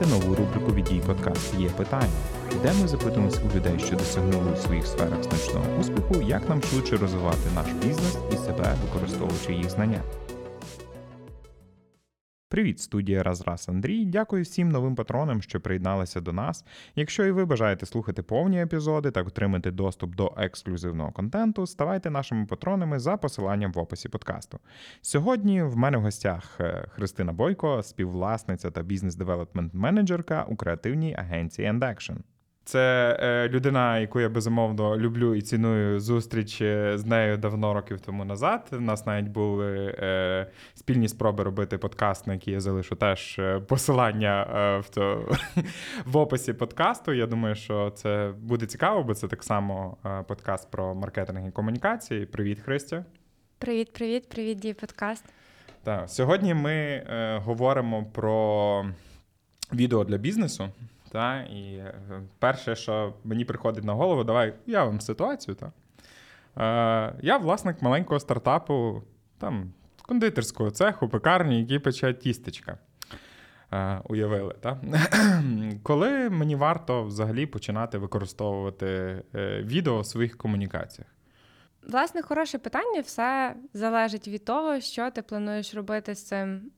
слухаєте нову рубрику від «Дій подкаст Є питання, де ми запитуємось у людей, що досягнули у своїх сферах значного успіху, як нам швидше розвивати наш бізнес і себе, використовуючи їх знання. Привіт, студія Разраз Андрій. Дякую всім новим патронам, що приєдналися до нас. Якщо і ви бажаєте слухати повні епізоди та отримати доступ до ексклюзивного контенту, ставайте нашими патронами за посиланням в описі подкасту. Сьогодні в мене в гостях е, Христина Бойко, співвласниця та бізнес-девелопмент менеджерка у креативній агенції End Action. Це е, людина, яку я безумовно люблю і ціную зустріч е, з нею давно років тому назад. У нас навіть були е, спільні спроби робити подкаст, на який я залишу теж посилання в то, в описі подкасту. Я думаю, що це буде цікаво, бо це так само подкаст про маркетинг і комунікації. Привіт, Христя. Привіт, привіт, привіт, дій подкаст. Так, сьогодні ми говоримо про відео для бізнесу. Та, І е, перше, що мені приходить на голову, давай я вам ситуацію. Та. Е, Я власник маленького стартапу, там, кондитерського цеху, пекарні, який пече тістечка. Е, Уявили, так? Коли мені варто взагалі починати використовувати е, відео в своїх комунікаціях? Власне, хороше питання. Все залежить від того, що ти плануєш робити з цим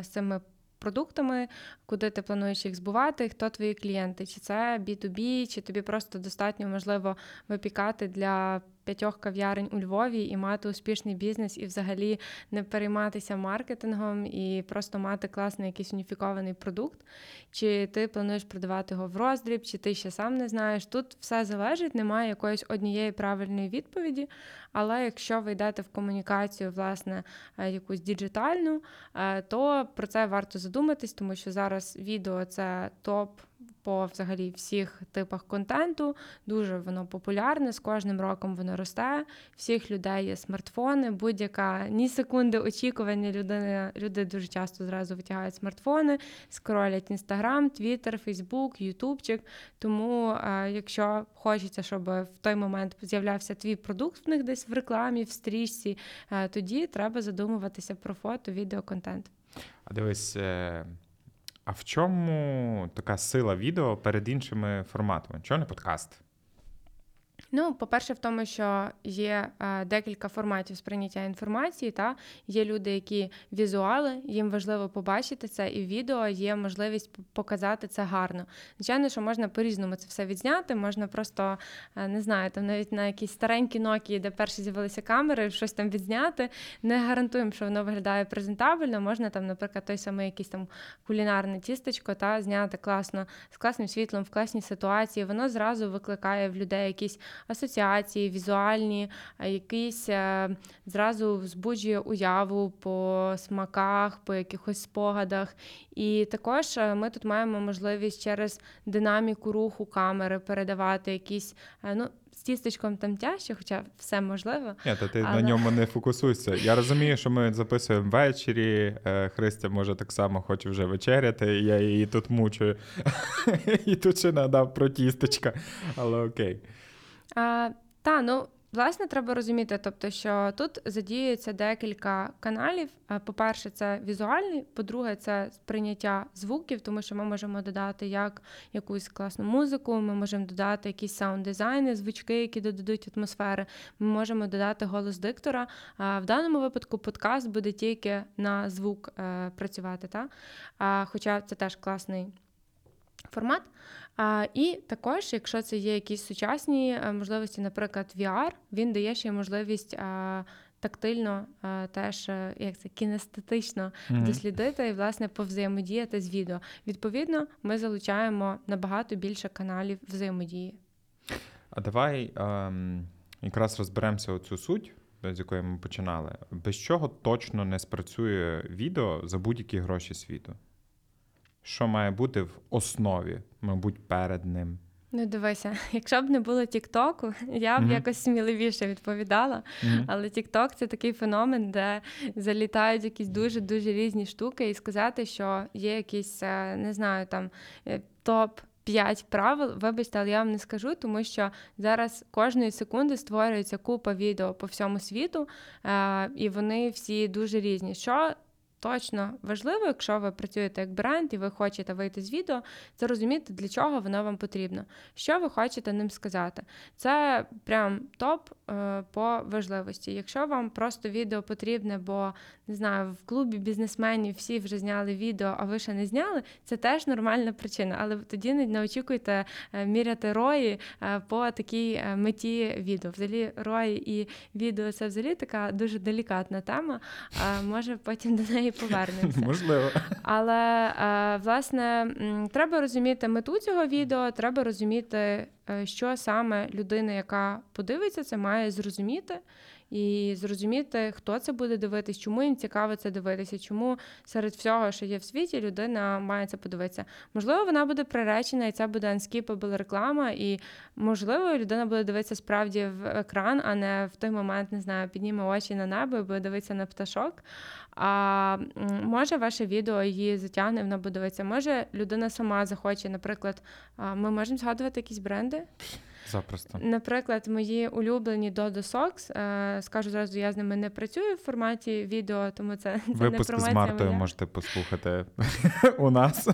з цими продуктами, куди ти плануєш їх збувати, хто твої клієнти, чи це B2B, чи тобі просто достатньо можливо випікати для п'ятьох кав'ярень у Львові і мати успішний бізнес, і взагалі не перейматися маркетингом і просто мати класний якийсь уніфікований продукт. Чи ти плануєш продавати його в роздріб, чи ти ще сам не знаєш. Тут все залежить, немає якоїсь однієї правильної відповіді. Але якщо ви йдете в комунікацію, власне, е, якусь діджитальну, е, то про це варто задуматись, тому що зараз відео це топ по взагалі всіх типах контенту. Дуже воно популярне. З кожним роком воно росте. Всіх людей є смартфони. Будь-яка ні секунди очікування людини. Люди дуже часто зразу витягають смартфони, скролять інстаграм, твіттер, фейсбук, ютубчик. Тому, е, якщо хочеться, щоб в той момент з'являвся твій продукт в них десь в рекламі, в стрічці, е, тоді треба задумуватися про фото, відео, контент. А дивись. А в чому така сила відео перед іншими форматами? Чого не подкаст? Ну, по-перше, в тому, що є е, декілька форматів сприйняття інформації. Та Є люди, які візуали, їм важливо побачити це, і в відео є можливість показати це гарно. Звичайно, що можна по-різному це все відзняти, можна просто е, не знаю, там навіть на якісь старенькі Nokia, де перші з'явилися камери, щось там відзняти. Не гарантуємо, що воно виглядає презентабельно. Можна там, наприклад, той самий якийсь там кулінарне тістечко, та зняти класно з класним світлом в класній ситуації. Воно зразу викликає в людей якісь асоціації, візуальні, якісь е, зразу збуджує уяву по смаках, по якихось спогадах. І також е, ми тут маємо можливість через динаміку руху камери передавати якісь. Е, ну, з тістечком там тяжче, хоча все можливо. Ні, то ти але... на ньому не фокусуйся. Я розумію, що ми записуємо ввечері. Христя може так само хоче вже вечеряти. Я її тут мучую. І тут ще надав про тістечка. Але окей. А, Та, ну. Власне, треба розуміти, тобто, що тут задіюється декілька каналів. По-перше, це візуальний, по-друге, це сприйняття звуків, тому що ми можемо додати як якусь класну музику, ми можемо додати якісь саунд-дизайни, звучки, які додадуть атмосфери. Ми можемо додати голос диктора. В даному випадку подкаст буде тільки на звук е, працювати. Та? Хоча це теж класний формат. А, І також, якщо це є якісь сучасні е, можливості, наприклад, VR, він дає ще можливість. А, Тактильно е, теж е, як це кінестетично mm-hmm. дослідити і власне повзаємодіяти з відео. Відповідно, ми залучаємо набагато більше каналів взаємодії. А давай ем, якраз розберемося оцю суть, з якої ми починали. Без чого точно не спрацює відео за будь-які гроші світу що має бути в основі, мабуть, перед ним. Ну, дивися, якщо б не було Тіктоку, я б mm-hmm. якось сміливіше відповідала. Mm-hmm. Але Тікток це такий феномен, де залітають якісь дуже дуже різні штуки, і сказати, що є якісь, е, не знаю, там е, топ. П'ять правил, вибачте, але я вам не скажу, тому що зараз кожної секунди створюється купа відео по всьому світу, е, і вони всі дуже різні. Що точно важливо, якщо ви працюєте як бренд і ви хочете вийти з відео, це розуміти, для чого воно вам потрібно, що ви хочете ним сказати. Це прям топ е, по важливості. Якщо вам просто відео потрібне, бо не знаю, в клубі бізнесменів всі вже зняли відео, а ви ще не зняли, це теж нормальна причина. Але тоді не, очікуйте е, міряти рої е, по такій меті відео. Взагалі, рої і відео це взагалі така дуже делікатна тема. Може потім до неї повернемося. Можливо. Але е, власне треба розуміти мету цього відео, треба розуміти, е, що саме людина, яка подивиться, це має зрозуміти. І зрозуміти, хто це буде дивитись, чому їм цікаво це дивитися, чому серед всього, що є в світі, людина має це подивитися. Можливо, вона буде приречена, і це буде unskippable реклама, і можливо, людина буде дивитися справді в екран, а не в той момент, не знаю, підніме очі на небо і буде дивитися на пташок. А може ваше відео її затягне, вона буде дивитися. Може людина сама захоче, наприклад, ми можемо згадувати якісь бренди. Запросто. Наприклад, мої улюблені Dodo Socks, е, скажу зразу, я з ними не працюю в форматі відео, тому це, це не Випуск з Мартою моя. можете послухати у нас.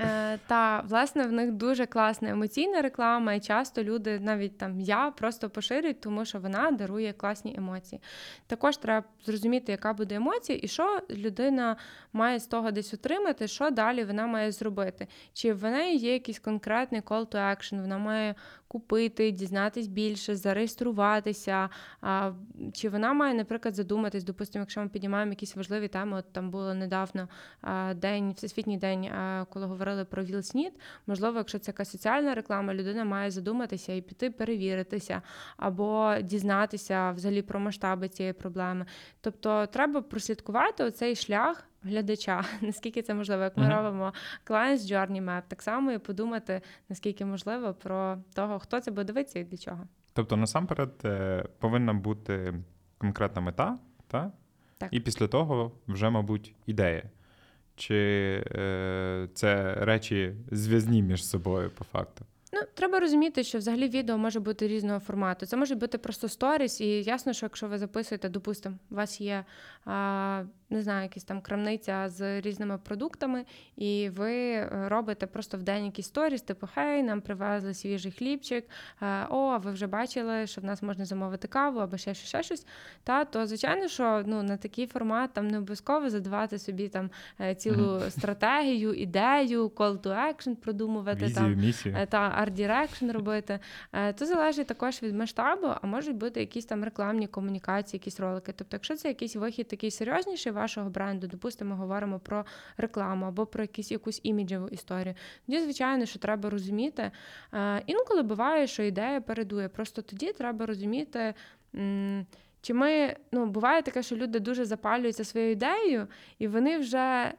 Е, та власне в них дуже класна емоційна реклама, і часто люди, навіть там я, просто поширюють, тому що вона дарує класні емоції. Також треба зрозуміти, яка буде емоція, і що людина має з того десь отримати, що далі вона має зробити. Чи в неї є якийсь конкретний call to action, вона має купити, дізнатись більше, зареєструватися. Чи вона має, наприклад, задуматись, допустимо, якщо ми піднімаємо якісь важливі теми, от там було недавно день, всесвітній день, коли говорили про ВІЛ-СНІД, можливо, якщо це якась соціальна реклама, людина має задуматися і піти перевіритися, або дізнатися взагалі про масштаби цієї проблеми. Тобто треба прослідкувати оцей шлях. Глядача, наскільки це можливо, як ми Мгм. робимо Clients Journey Map, так само і подумати, наскільки можливо про того, хто це буде дивитися і для чого. Тобто, насамперед, е, повинна бути конкретна мета, та? Так. і після того вже, мабуть, ідея. Чи е, це речі зв'язні між собою по факту? Ну, треба розуміти, що взагалі відео може бути різного формату. Це може бути просто сторіс, і ясно, що якщо ви записуєте, допустимо, у вас є а, не знаю, якась там крамниця з різними продуктами, і ви е, робите просто в день якісь сторіс, типу, хей, нам привезли свіжий хлібчик. е, О, а ви вже бачили, що в нас можна замовити каву або ще щось, ще щось. Та то звичайно, що ну на такий формат там не обов'язково задавати собі там е, цілу стратегію, ідею, call to action продумувати там. Візію, місію. Е, та art direction робити. Е, То залежить також від масштабу, а можуть бути якісь там рекламні комунікації, якісь ролики. Тобто, якщо це якийсь вихід такий серйозніший вашого бренду, допустимо, говоримо про рекламу або про якісь якусь іміджеву історію. Тоді, звичайно, що треба розуміти. Е, Інколи буває, що ідея передує. Просто тоді треба розуміти. Чи ми ну буває таке, що люди дуже запалюються своєю ідеєю, і вони вже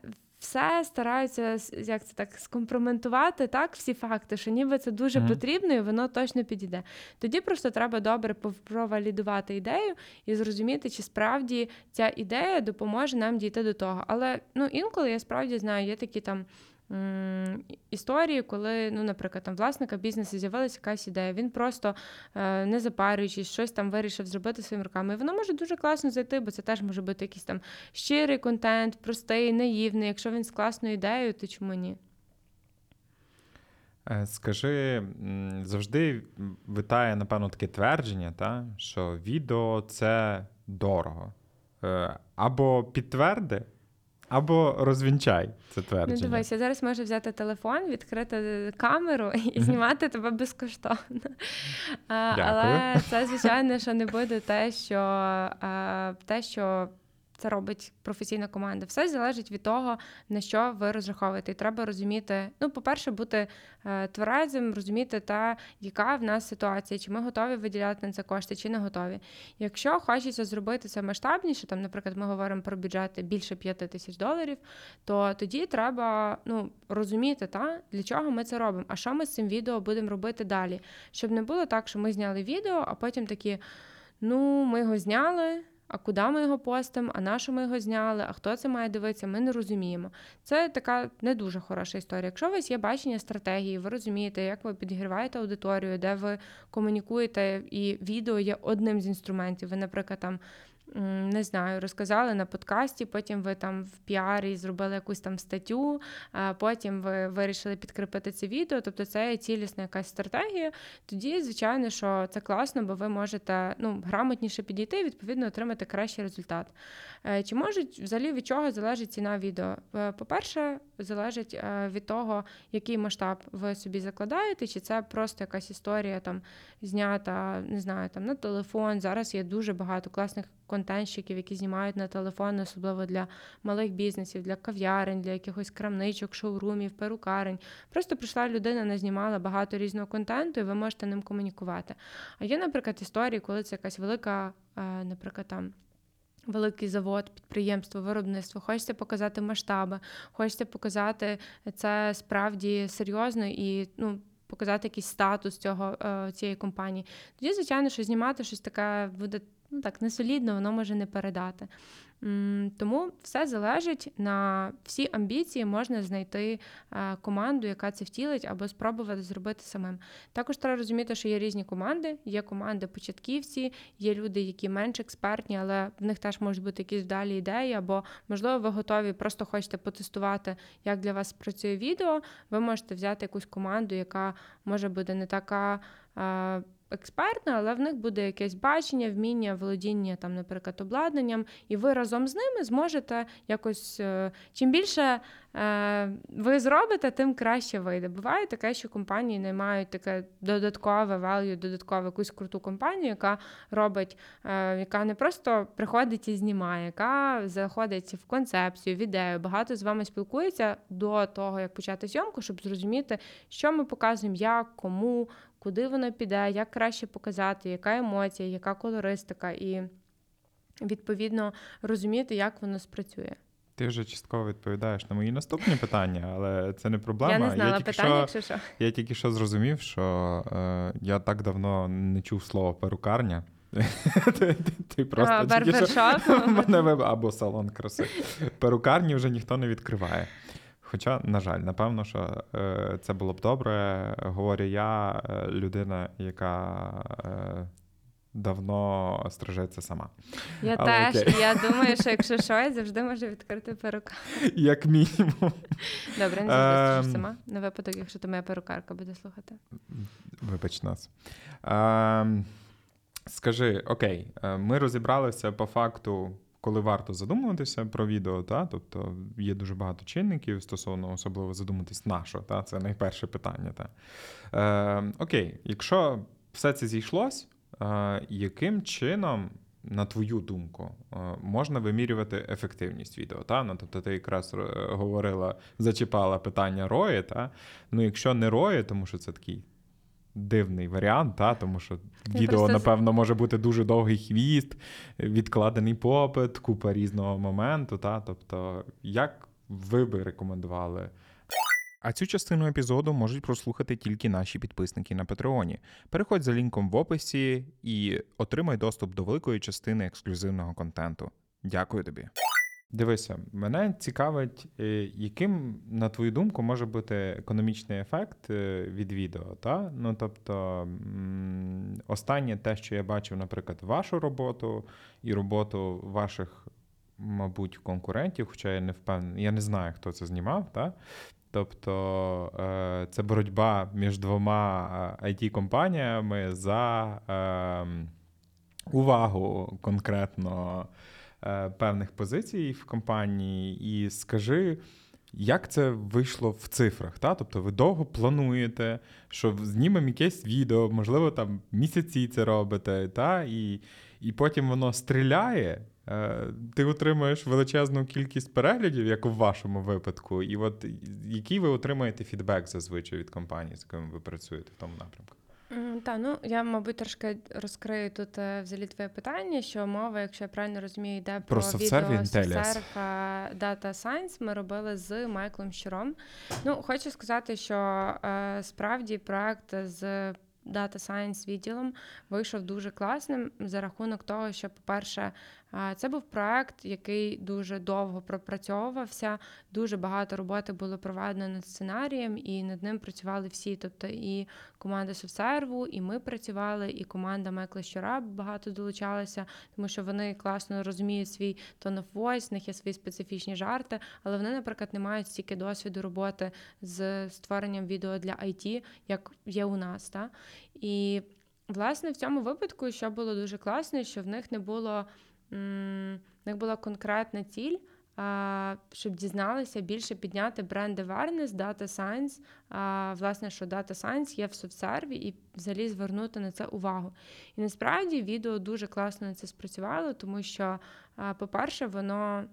все стараються як це так скомпроментувати так, всі факти, що ніби це дуже Мгм. потрібно і воно точно підійде. Тоді просто треба добре провалідувати ідею і зрозуміти, чи справді ця ідея допоможе нам дійти до того. Але ну інколи я справді знаю, є такі там. Історії, коли, ну, наприклад, там власника бізнесу з'явилася якась ідея, він просто е, не запарюючись, щось там вирішив зробити своїми руками. І воно може дуже класно зайти, бо це теж може бути якийсь там щирий контент, простий, наївний. Якщо він з класною ідеєю, то чому ні? Е, Скажи, завжди витає, напевно, таке твердження, та, що відео це дорого. Е, Або підтверди, або розвінчай це Ну, дивись, я зараз можу взяти телефон, відкрити камеру і знімати тебе безкоштовно. Дякую. Але це, звичайно, що не буде те, що те, що. Це робить професійна команда. Все залежить від того, на що ви розраховуєте. І треба розуміти, ну, по-перше, бути е, тверезим, розуміти, та, яка в нас ситуація, чи ми готові виділяти на це кошти, чи не готові. Якщо хочеться зробити це масштабніше, там, наприклад, ми говоримо про бюджети більше 5 тисяч доларів, то тоді треба ну, розуміти, та, для чого ми це робимо, а що ми з цим відео будемо робити далі. Щоб не було так, що ми зняли відео, а потім такі: ну, ми його зняли. А куди ми його постимо, а на що ми його зняли, а хто це має дивитися, ми не розуміємо. Це така не дуже хороша історія. Якщо у вас є бачення стратегії, ви розумієте, як ви підігріваєте аудиторію, де ви комунікуєте, і відео є одним з інструментів. Ви, наприклад, там не знаю, розказали на подкасті, потім ви там в піарі зробили якусь там статтю, потім ви вирішили підкріпити це відео. Тобто це є цілісна якась стратегія. Тоді, звичайно, що це класно, бо ви можете ну, грамотніше підійти і відповідно отримати кращий результат. Е, Чи можуть взагалі від чого залежить ціна відео? Е, По-перше, залежить е, від того, який масштаб ви собі закладаєте, чи це просто якась історія там знята, не знаю, там на телефон. Зараз є дуже багато класних контентщиків, які знімають на телефон, особливо для малих бізнесів, для кав'ярень, для якихось крамничок, шоурумів, перукарень. Просто прийшла людина, назнімала багато різного контенту, і ви можете ним комунікувати. А є, наприклад, історії, коли це якась велика, е, наприклад, там. Великий завод, підприємство, виробництво, хочеться показати масштаби, хочеться показати це справді серйозно і ну, показати якийсь статус цього е, цієї компанії. Тоді, звичайно, що знімати щось таке буде ну так несолідно, воно може не передати. Тому все залежить на всі амбіції, можна знайти е, команду, яка це втілить, або спробувати зробити самим. Також треба розуміти, що є різні команди. Є команди початківці, є люди, які менш експертні, але в них теж можуть бути якісь вдалі ідеї, або можливо, ви готові, просто хочете потестувати, як для вас працює відео. Ви можете взяти якусь команду, яка може бути не така. Е, Експертна, але в них буде якесь бачення, вміння, володіння там, наприклад, обладнанням, і ви разом з ними зможете якось е, чим більше е, ви зробите, тим краще вийде. Буває таке, що компанії наймають таке додаткове value, додаткову якусь круту компанію, яка робить, е, яка не просто приходить і знімає, яка заходить в концепцію, в ідею, багато з вами спілкується до того, як почати зйомку, щоб зрозуміти, що ми показуємо, як, кому, куди воно піде, як краще показати, яка емоція, яка колористика, і відповідно розуміти, як воно спрацює. Ти вже частково відповідаєш на мої наступні питання, але це не проблема. Я не знала тільки питання, що, якщо що. я тільки що зрозумів, що е, я так давно не чув слово перукарня. ти, ти, ти просто А, тільки що- мене або салон краси. Перукарні вже ніхто не відкриває. Хоча, на жаль, напевно, що е, це було б добре. Говорю я, е, людина, яка е, давно стрижеться сама. Я Але теж. окей. Я думаю, що якщо що, я завжди можу відкрити перука. Як мінімум. Добре, не завжди Ем. сама. На випадок, якщо то моя перукарка буде слухати. Вибач нас. Ем, скажи, окей, ми розібралися по факту, коли варто задумуватися про відео, та? тобто є дуже багато чинників стосовно особливо задуматись на що, та? це найперше питання. Та? Ем, окей, якщо все це зійшлось, е, яким чином, на твою думку, е, можна вимірювати ефективність відео? Та? Ну, тобто ти якраз е, говорила, зачіпала питання рої, та? ну якщо не рої, тому що це такий дивний варіант, та? тому що відео, просто напевно, може бути дуже довгий хвіст, відкладений попит, купа різного моменту. Та? Тобто, як ви би рекомендували? А цю частину епізоду можуть прослухати тільки наші підписники на Патреоні. Переходь за лінком в описі і отримай доступ до великої частини ексклюзивного контенту. Дякую тобі. Дивися, мене цікавить, е, яким, на твою думку, може бути економічний ефект е, від відео. Та? Ну, тобто, останнє те, що я бачив, наприклад, вашу роботу і роботу ваших, мабуть, конкурентів, хоча я не впевнений, я не знаю, хто це знімав. Та? Тобто е, це боротьба між двома it компаніями за е, увагу конкретно певних позицій в компанії. І скажи, як це вийшло в цифрах? Та? Тобто ви довго плануєте, що знімемо якесь відео, можливо, там місяці це робите, та? І, і потім воно стріляє. Е, Ти отримуєш величезну кількість переглядів, як у вашому випадку, і от який ви отримаєте фідбек зазвичай від компанії, з якими ви працюєте в тому напрямку? Так, ну я, мабуть, трошки розкрию тут е, взагалі твоє питання, що мова, якщо я правильно розумію, йде про, Про відео Intelligence. Data Science. Ми робили з Майклом Щуром. Ну, хочу сказати, що е, справді проект з Data Science відділом вийшов дуже класним за рахунок того, що, по-перше, Це був проект, який дуже довго пропрацьовувався. Дуже багато роботи було проведено над сценарієм, і над ним працювали всі. Тобто і команда Совсерву, і ми працювали, і команда Майкла Щора багато долучалася, тому що вони класно розуміють свій tone of voice, в них є свої специфічні жарти, але вони, наприклад, не мають стільки досвіду роботи з створенням відео для IT, як є у нас. Та? І власне в цьому випадку, що було дуже класно, що в них не було в них була конкретна ціль. Щоб дізналися більше підняти бренд awareness, Data Science, власне, що Data Science є в соцсерві, і взагалі звернути на це увагу. І насправді відео дуже класно на це спрацювало, тому що, по-перше, воно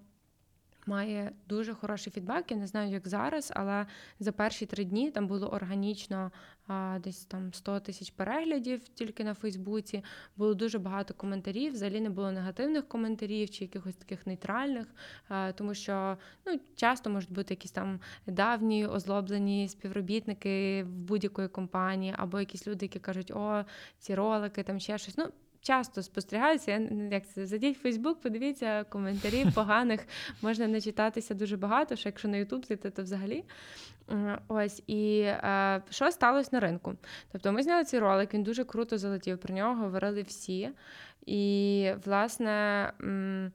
має дуже хороший фідбек. Я не знаю, як зараз, але за перші три дні там було органічно а, десь там 100 тисяч переглядів тільки на Фейсбуці. Було дуже багато коментарів. Взагалі не було негативних коментарів чи якихось таких нейтральних, а, тому що ну, часто можуть бути якісь там давні озлоблені співробітники в будь-якої компанії, або якісь люди, які кажуть, о, ці ролики, там ще щось. Ну, часто спостерігаються. Я як це зайдіть в Фейсбук, подивіться коментарів поганих, можна начитатися дуже багато. Що якщо на Ютуб зайти, то взагалі. Ось і е, що сталося на ринку? Тобто ми зняли цей ролик, він дуже круто залетів. Про нього говорили всі. І, власне. М-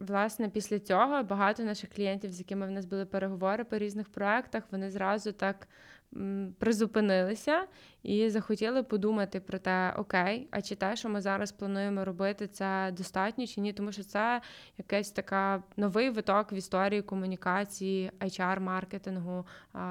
Власне, після цього багато наших клієнтів, з якими в нас були переговори по різних проектах, вони зразу так призупинилися і захотіли подумати про те, окей, а чи те, що ми зараз плануємо робити, це достатньо чи ні, тому що це якийсь така новий виток в історії комунікації HR-маркетингу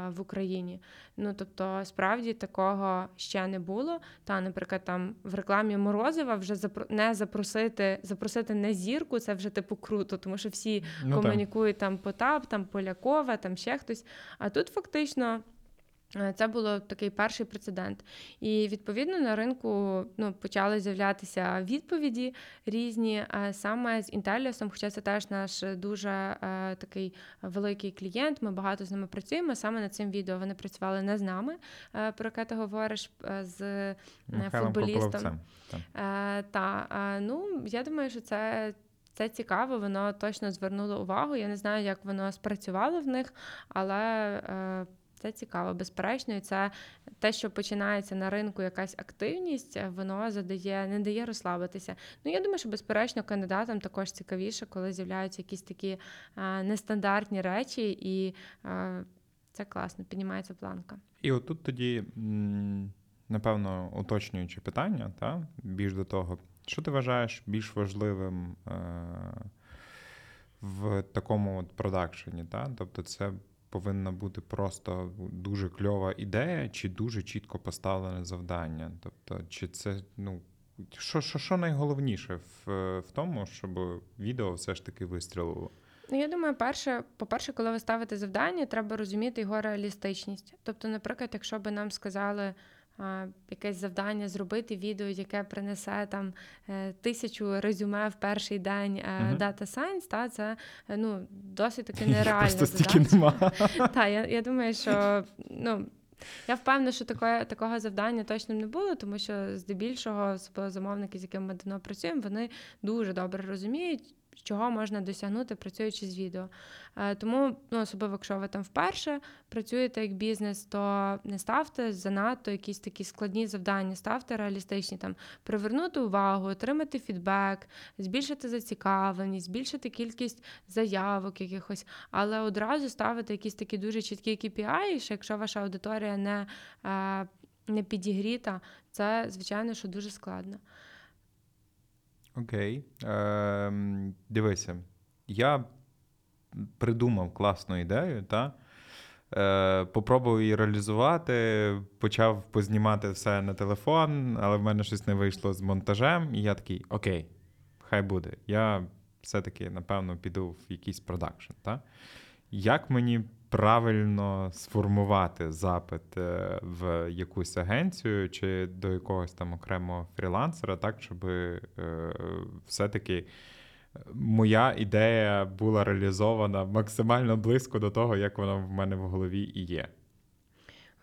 в Україні. Ну тобто, справді такого ще не було. Та, наприклад, там в рекламі Морозива вже не запросити, запросити не зірку, це вже типу круто, тому що всі ну, комунікують там Потап, там Полякова, там ще хтось. А тут фактично. Е, це було такий перший прецедент. І відповідно на ринку ну, почали з'являтися відповіді різні саме з Інтеліусом, хоча це теж наш дуже е, такий великий клієнт. Ми багато з ними працюємо. Саме над цим відео вони працювали не з нами, е, про яке ти говориш з Михайлом футболістом. Та ну я думаю, що це. Це цікаво, воно точно звернуло увагу. Я не знаю, як воно спрацювало в них, але це цікаво, безперечно, і це те, що починається на ринку якась активність, воно задає, не дає розслабитися. Ну я думаю, що безперечно кандидатам також цікавіше, коли з'являються якісь такі а, нестандартні речі, і а, це класно, піднімається планка. І отут тоді, напевно, уточнюючи питання, та більш до того, що ти вважаєш більш важливим е- в такому от продакшені? Та? Тобто, це повинна бути просто дуже кльова ідея, чи дуже чітко поставлене завдання. Тобто, чи це ну. Що що, що найголовніше в в тому, щоб відео все ж таки вистрілило? Ну, я думаю, перше, по-перше, коли ви ставите завдання, треба розуміти його реалістичність. Тобто, наприклад, якщо би нам сказали якесь завдання зробити відео, яке принесе там е, тисячу резюме в перший день uh-huh. Data Science, та це е, ну досить таки нереально. Та я, я думаю, що ну. Я впевнена, що такого такого завдання точно не було, тому що здебільшого замовники, з якими ми давно працюємо, вони дуже добре розуміють, чого можна досягнути, працюючи з відео. Е, тому, ну, особливо, якщо ви там вперше працюєте як бізнес, то не ставте занадто якісь такі складні завдання, ставте реалістичні там привернути увагу, отримати фідбек, збільшити зацікавленість, збільшити кількість заявок якихось, але одразу ставити якісь такі дуже чіткі KPI, що якщо ваша аудиторія не, е, не підігріта, це звичайно, що дуже складно. Окей. Е, Дивися, я придумав класну ідею, та? Е, Попробував її реалізувати, почав познімати все на телефон, але в мене щось не вийшло з монтажем, і я такий, окей, хай буде. Я все-таки, напевно, піду в якийсь продакшн. Та? Як мені правильно сформувати запит е, в якусь агенцію чи до якогось там окремого фрілансера, так, щоб е, все-таки моя ідея була реалізована максимально близько до того, як вона в мене в голові і є.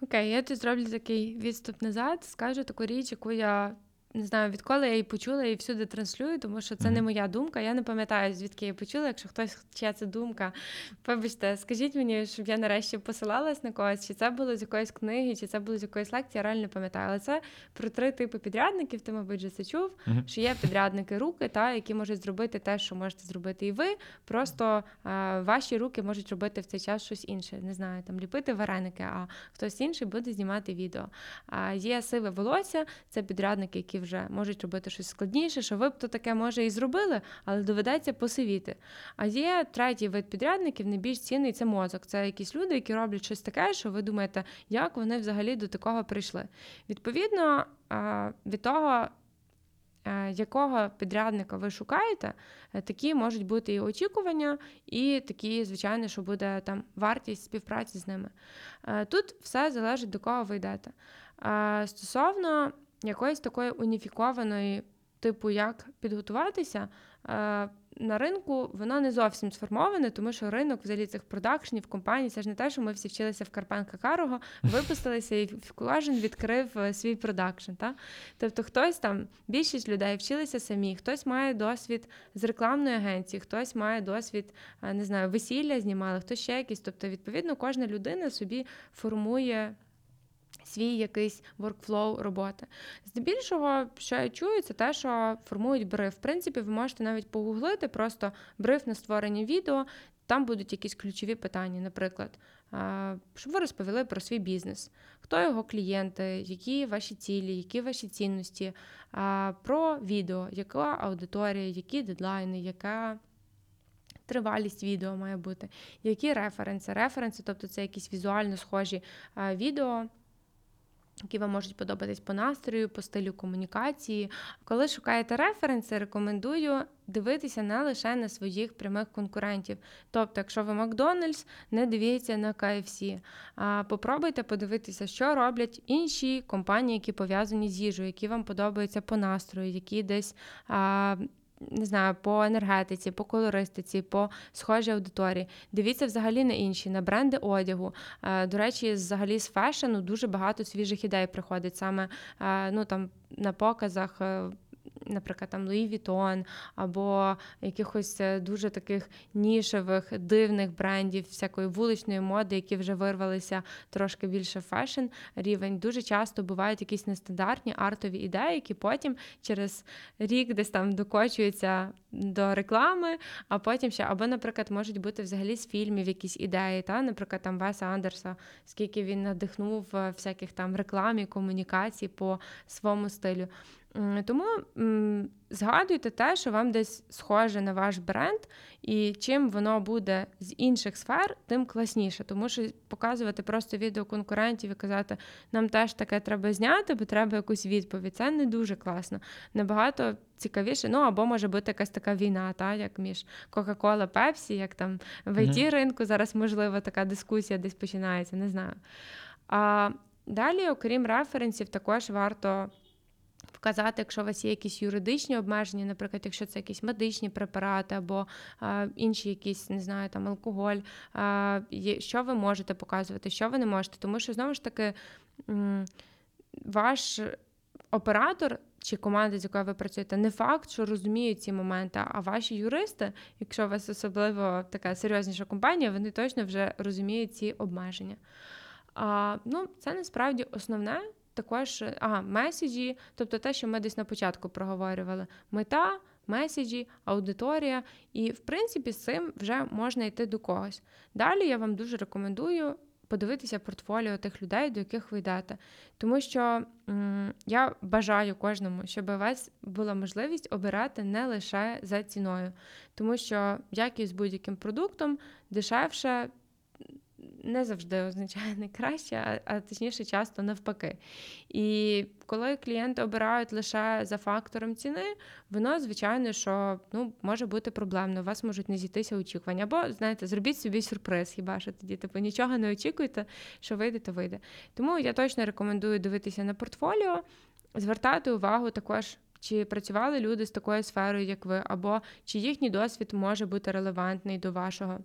Окей, я тут зроблю такий відступ назад, скажу таку річ, яку я не знаю, відколи я її почула і всюди транслюю, тому що це не моя думка. Я не пам'ятаю, звідки я її почула. Якщо хтось чия це думка, вибачте, скажіть мені, щоб я нарешті посилалась на когось, чи це було з якоїсь книги, чи це було з якоїсь лекції, я реально не пам'ятаю. Але це про три типи підрядників. Ти, мабуть, вже це чув. Мгм. Що є підрядники руки, та які можуть зробити те, що можете зробити і ви. Просто е, ваші руки можуть робити в цей час щось інше. Не знаю, там ліпити вареники, а хтось інший буде знімати відео. А є сиве волосся, це підрядники, які вже можуть робити щось складніше, що ви б то таке може і зробили, але доведеться посивіти. А є третій вид підрядників, найбільш цінний це мозок. Це якісь люди, які роблять щось таке, що ви думаєте, як вони взагалі до такого прийшли. Відповідно, від того. е, Якого підрядника ви шукаєте, е, такі можуть бути і очікування, і такі, звичайно, що буде там вартість співпраці з ними. Е, Тут все залежить до кого ви йдете. Стосовно якоїсь такої уніфікованої, типу, як підготуватися, е, на ринку воно не зовсім сформоване, тому що ринок взагалі цих продакшнів, компаній, це ж не те, що ми всі вчилися в Карпенка Карого, випустилися і кожен відкрив е, свій продакшн. Та? Тобто хтось там, більшість людей вчилися самі, хтось має досвід з рекламної агенції, хтось має досвід, е, не знаю, весілля знімали, хтось ще якийсь. Тобто, відповідно, кожна людина собі формує свій якийсь workflow роботи. Здебільшого, що я чую, це те, що формують бриф. В принципі, ви можете навіть погуглити просто бриф на створення відео. Там будуть якісь ключові питання, наприклад, щоб ви розповіли про свій бізнес, хто його клієнти, які ваші цілі, які ваші цінності, про відео, яка аудиторія, які дедлайни, яка тривалість відео має бути, які референси. Референси, тобто це якісь візуально схожі відео. Які вам можуть подобатись по настрою, по стилю комунікації. Коли шукаєте референси, рекомендую дивитися не лише на своїх прямих конкурентів. Тобто, якщо ви Макдональдс, не дивіться на KFC. А попробуйте подивитися, що роблять інші компанії, які пов'язані з їжею, які вам подобаються по настрою, які десь. А, не знаю, по енергетиці, по колористиці, по схожій аудиторії. Дивіться взагалі на інші, на бренди одягу. Е, До речі, взагалі з fashion у дуже багато свіжих ідей приходить саме е, ну, там, на показах. Наприклад, там Louis Vuitton або якихось е, дуже таких нішевих, дивних брендів, всякої вуличної моди, які вже вирвалися трошки більше fashion рівень. Дуже часто бувають якісь нестандартні артові ідеї, які потім через рік десь там докочуються до реклами, а потім ще, або, наприклад, можуть бути взагалі з фільмів якісь ідеї, та, наприклад, там Веса Андерса, скільки він надихнув е, всяких там рекламі, комунікацій по своєму стилю. Тому згадуйте те, що вам десь схоже на ваш бренд, і чим воно буде з інших сфер, тим класніше. Тому що показувати просто відео конкурентів і казати, нам теж таке треба зняти, бо треба якусь відповідь. Це не дуже класно. Набагато цікавіше. Ну або може бути якась така війна, та як між Кока-Кола, Пепсі, як там в it ринку зараз можливо така дискусія десь починається, не знаю. А далі, окрім референсів, також варто. Вказати, якщо у вас є якісь юридичні обмеження, наприклад, якщо це якісь медичні препарати або інші якісь, не знаю, там алкоголь, що ви можете показувати, що ви не можете. Тому що знову ж таки ваш оператор чи команда, з якою ви працюєте, не факт, що розуміють ці моменти. А ваші юристи, якщо у вас особливо така серйозніша компанія, вони точно вже розуміють ці обмеження. А, ну, це насправді основне. Також ага, меседжі, тобто те, що ми десь на початку проговорювали: мета, меседжі, аудиторія, і в принципі з цим вже можна йти до когось. Далі я вам дуже рекомендую подивитися портфоліо тих людей, до яких ви йдете. Тому що м, я бажаю кожному, щоб у вас була можливість обирати не лише за ціною, тому що якість з будь-яким продуктом дешевше не завжди означає найкраще, а, а точніше, часто навпаки. І коли клієнти обирають лише за фактором ціни, воно, звичайно, що ну, може бути проблемно. У вас можуть не зійтися очікування. Або, знаєте, зробіть собі сюрприз, хіба що тоді типу, нічого не очікуйте, що вийде, то вийде. Тому я точно рекомендую дивитися на портфоліо, звертати увагу також. Чи працювали люди з такою сферою, як ви, або чи їхній досвід може бути релевантний до вашого?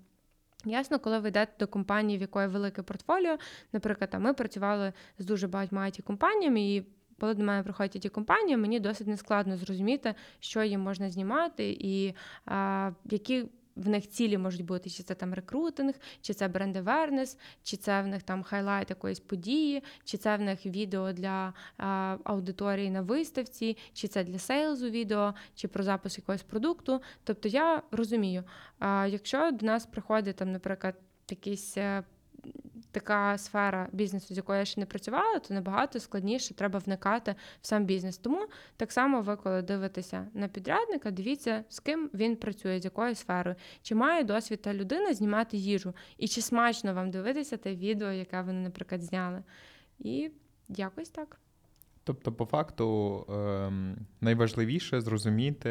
Ясно, коли ви йдете до компанії, в якої велике портфоліо, наприклад, там ми працювали з дуже багатьма it компаніями і коли до мене приходять ті компанії, мені досить нескладно зрозуміти, що їм можна знімати і а, які. В них цілі можуть бути, чи це там рекрутинг, чи це бренд awareness, чи це в них там хайлайт якоїсь події, чи це в них відео для а, аудиторії на виставці, чи це для сейлзу відео, чи про запуск якогось продукту. Тобто я розумію, а, якщо до нас приходить там, наприклад, якийсь е, така сфера бізнесу, з якою я ще не працювала, то набагато складніше треба вникати в сам бізнес. Тому так само ви, коли дивитеся на підрядника, дивіться, з ким він працює, з якою сферою, чи має досвід та людина знімати їжу, і чи смачно вам дивитися те відео, яке вони, наприклад, зняли. І якось так. Тобто, по факту, ем, найважливіше зрозуміти.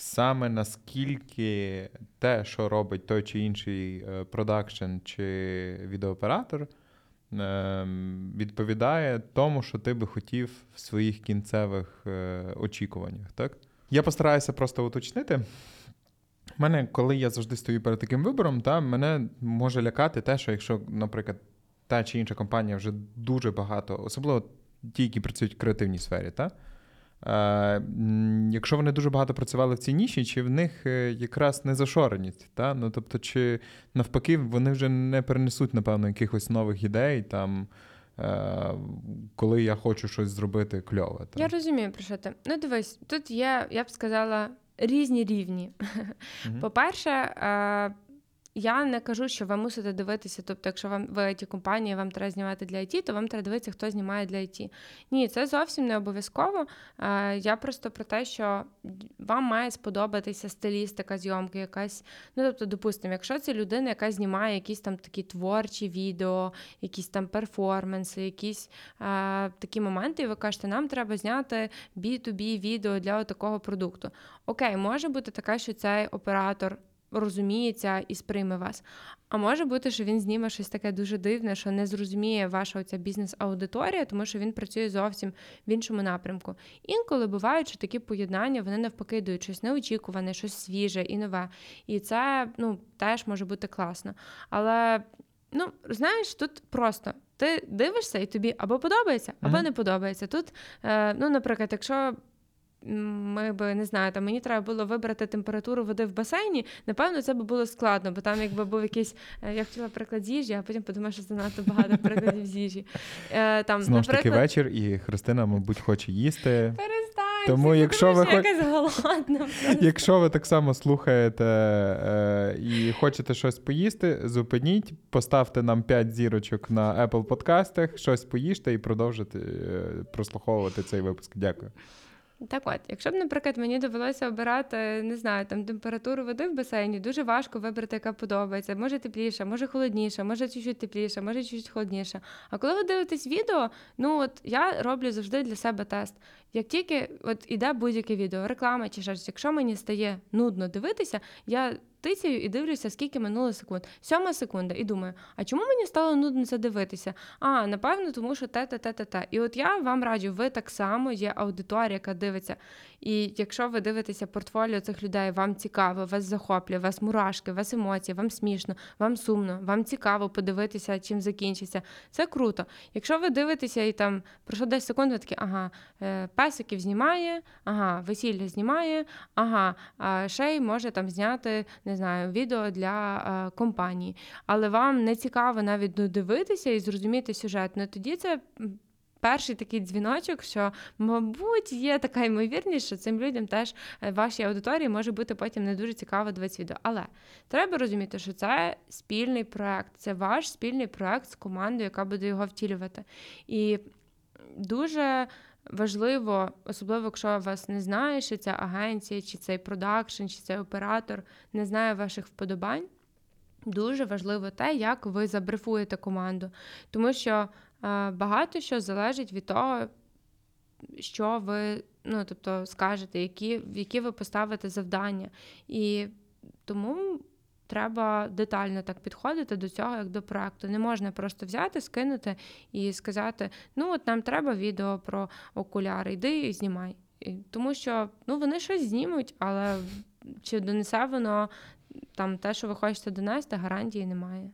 Саме наскільки те, що робить той чи інший е, продакшн чи відеооператор, ем, відповідає тому, що ти би хотів в своїх кінцевих е, очікуваннях. Так? Я постараюся просто уточнити. Мене, коли я завжди стою перед таким вибором, та, мене може лякати те, що якщо, наприклад, та чи інша компанія вже дуже багато, особливо ті, які працюють в креативній сфері, та, Якщо вони дуже багато працювали в цій ніші, чи в них е, якраз не зашореність? Та? Ну, тобто, чи навпаки, вони вже не перенесуть, напевно, якихось нових ідей, там, е, коли я хочу щось зробити кльове. Та? Я розумію, про що ти. Ну, дивись, тут є, я б сказала, різні рівні. Mm-hmm. По-перше, е, я не кажу, що ви мусите дивитися. Тобто, якщо вам ви it компанія, вам треба знімати для IT, то вам треба дивитися, хто знімає для IT. Ні, це зовсім не обов'язково. Я просто про те, що вам має сподобатися стилістика зйомки, якась. Ну, тобто, допустимо, якщо це людина, яка знімає якісь там такі творчі відео, якісь там перформанси, якісь а, такі моменти, і ви кажете, нам треба зняти B2B відео для такого продукту. Окей, може бути таке, що цей оператор розуміється і сприйме вас. А може бути, що він зніме щось таке дуже дивне, що не зрозуміє ваша оця бізнес-аудиторія, тому що він працює зовсім в іншому напрямку. Інколи бувають, що такі поєднання вони навпаки дають щось неочікуване, щось свіже і нове. І це ну, теж може бути класно. Але ну, знаєш, тут просто. Ти дивишся, і тобі або подобається, або mm-hmm. не подобається. Тут, е, ну, наприклад, якщо ми би не знаю, там мені треба було вибрати температуру води в басейні. Напевно, це би було складно, бо там, якби був якийсь. Е, я хотіла приклад з їжі, а потім подумала, що занадто багато прикладів з їжі. Е, там, Знову ж таки вечір, і Христина, мабуть, хоче їсти. Перестань, Тому, якщо ви якась голодна. Якщо ви так само слухаєте е, і хочете щось поїсти, зупиніть, поставте нам 5 зірочок на Apple подкастах, щось поїжте і продовжите е, прослуховувати цей випуск. Дякую. Так от, якщо б, наприклад, мені довелося обирати, не знаю, там температуру води в басейні, дуже важко вибрати, яка подобається. Може тепліша, може холодніша, може чуть-чуть тепліша, може чуть-чуть холодніша. А коли ви дивитесь відео, ну от я роблю завжди для себе тест. Як тільки от іде будь-яке відео, реклама чи щось, якщо мені стає нудно дивитися, я тицяю і дивлюся, скільки минуло секунд. Сьома секунда, і думаю, а чому мені стало нудно це дивитися? А, напевно, тому що те, те, те, те, те. І от я вам раджу, ви так само є аудиторія, яка дивиться. І якщо ви дивитеся портфоліо цих людей, вам цікаво, вас захоплює, вас мурашки, вас емоції, вам смішно, вам сумно, вам цікаво подивитися, чим закінчиться. Це круто. Якщо ви дивитеся і там пройшло 10 секунд, ви такі, ага, е, песиків знімає, ага, весілля знімає, ага, а ще й може там зняти не знаю, відео для е, компанії. Але вам не цікаво навіть додивитися і зрозуміти сюжет. Ну тоді це. Перший такий дзвіночок, що, мабуть, є така ймовірність, що цим людям теж е, вашій аудиторії може бути потім не дуже цікаво дивитися відео. Але треба розуміти, що це спільний проект, це ваш спільний проект з командою, яка буде його втілювати. І дуже Важливо, особливо, якщо вас не знає, чи ця агенція, чи цей продакшн, чи цей оператор не знає ваших вподобань. Дуже важливо те, як ви забрифуєте команду. Тому що е, багато що залежить від того, що ви ну, тобто, скажете, які, які ви поставите завдання. І тому треба детально так підходити до цього, як до проекту. Не можна просто взяти, скинути і сказати: ну, от нам треба відео про окуляри, йди і знімай. Тому що ну, вони щось знімуть, але чи донесе воно там те, що ви хочете донести, гарантії немає.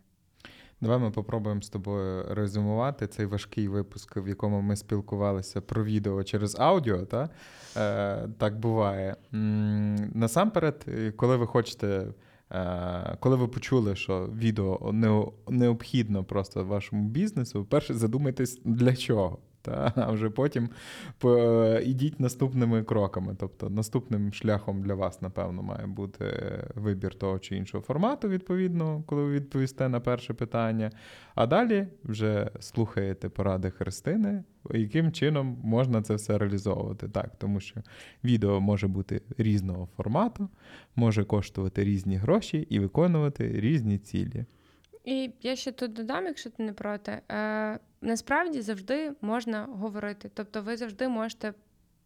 Давай ми попробуємо з тобою резюмувати цей важкий випуск, в якому ми спілкувалися про відео через аудіо. Та? Е, так буває. Насамперед, коли ви хочете. Е, Коли ви почули, що відео необхідно просто вашому бізнесу, перше задумайтесь для чого. Та, а вже потім по, е, ідіть наступними кроками. Тобто наступним шляхом для вас, напевно, має бути е, вибір того чи іншого формату, відповідно, коли ви відповісте на перше питання. А далі вже слухаєте поради Христини, яким чином можна це все реалізовувати. Так, тому що відео може бути різного формату, може коштувати різні гроші і виконувати різні цілі. І я ще тут додам, якщо ти не проти. Е, насправді завжди можна говорити. Тобто, ви завжди можете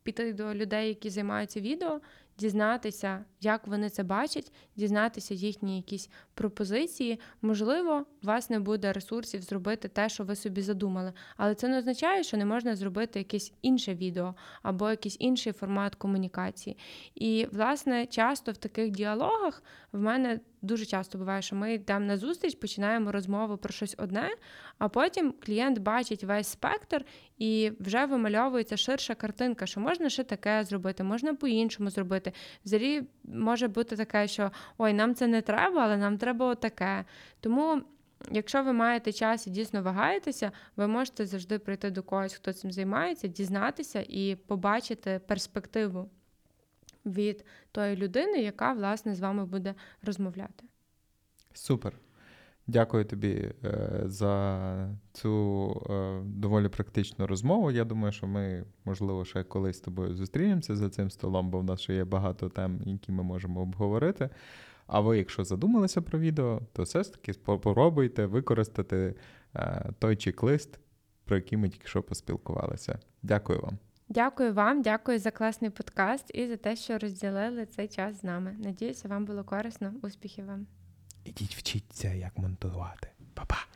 піти до людей, які займаються відео, дізнатися, як вони це бачать, дізнатися їхні якісь пропозиції. Можливо, у вас не буде ресурсів зробити те, що ви собі задумали, але це не означає, що не можна зробити якесь інше відео або якийсь інший формат комунікації. І, власне, часто в таких діалогах в мене дуже часто буває, що ми йдемо на зустріч, починаємо розмову про щось одне, а потім клієнт бачить весь спектр і вже вимальовується ширша картинка, що можна ще таке зробити, можна по-іншому зробити. Взагалі може бути таке, що ой, нам це не треба, але нам треба отаке. Тому. Якщо ви маєте час і дійсно вагаєтеся, ви можете завжди прийти до когось, хто цим займається, дізнатися і побачити перспективу від тої людини, яка власне з вами буде розмовляти. Супер. Дякую тобі е, за цю е, доволі практичну розмову. Я думаю, що ми, можливо, ще колись з тобою зустрінемося за цим столом, бо в нас ще є багато тем, які ми можемо обговорити. А ви, якщо задумалися про відео, то все ж таки спробуйте використати е, той чек-лист, про який ми тільки що поспілкувалися. Дякую вам. Дякую вам, дякую за класний подкаст і за те, що розділили цей час з нами. Надіюся, вам було корисно. Успіхів вам! Ідіть вчіться, як монтувати. Па-па!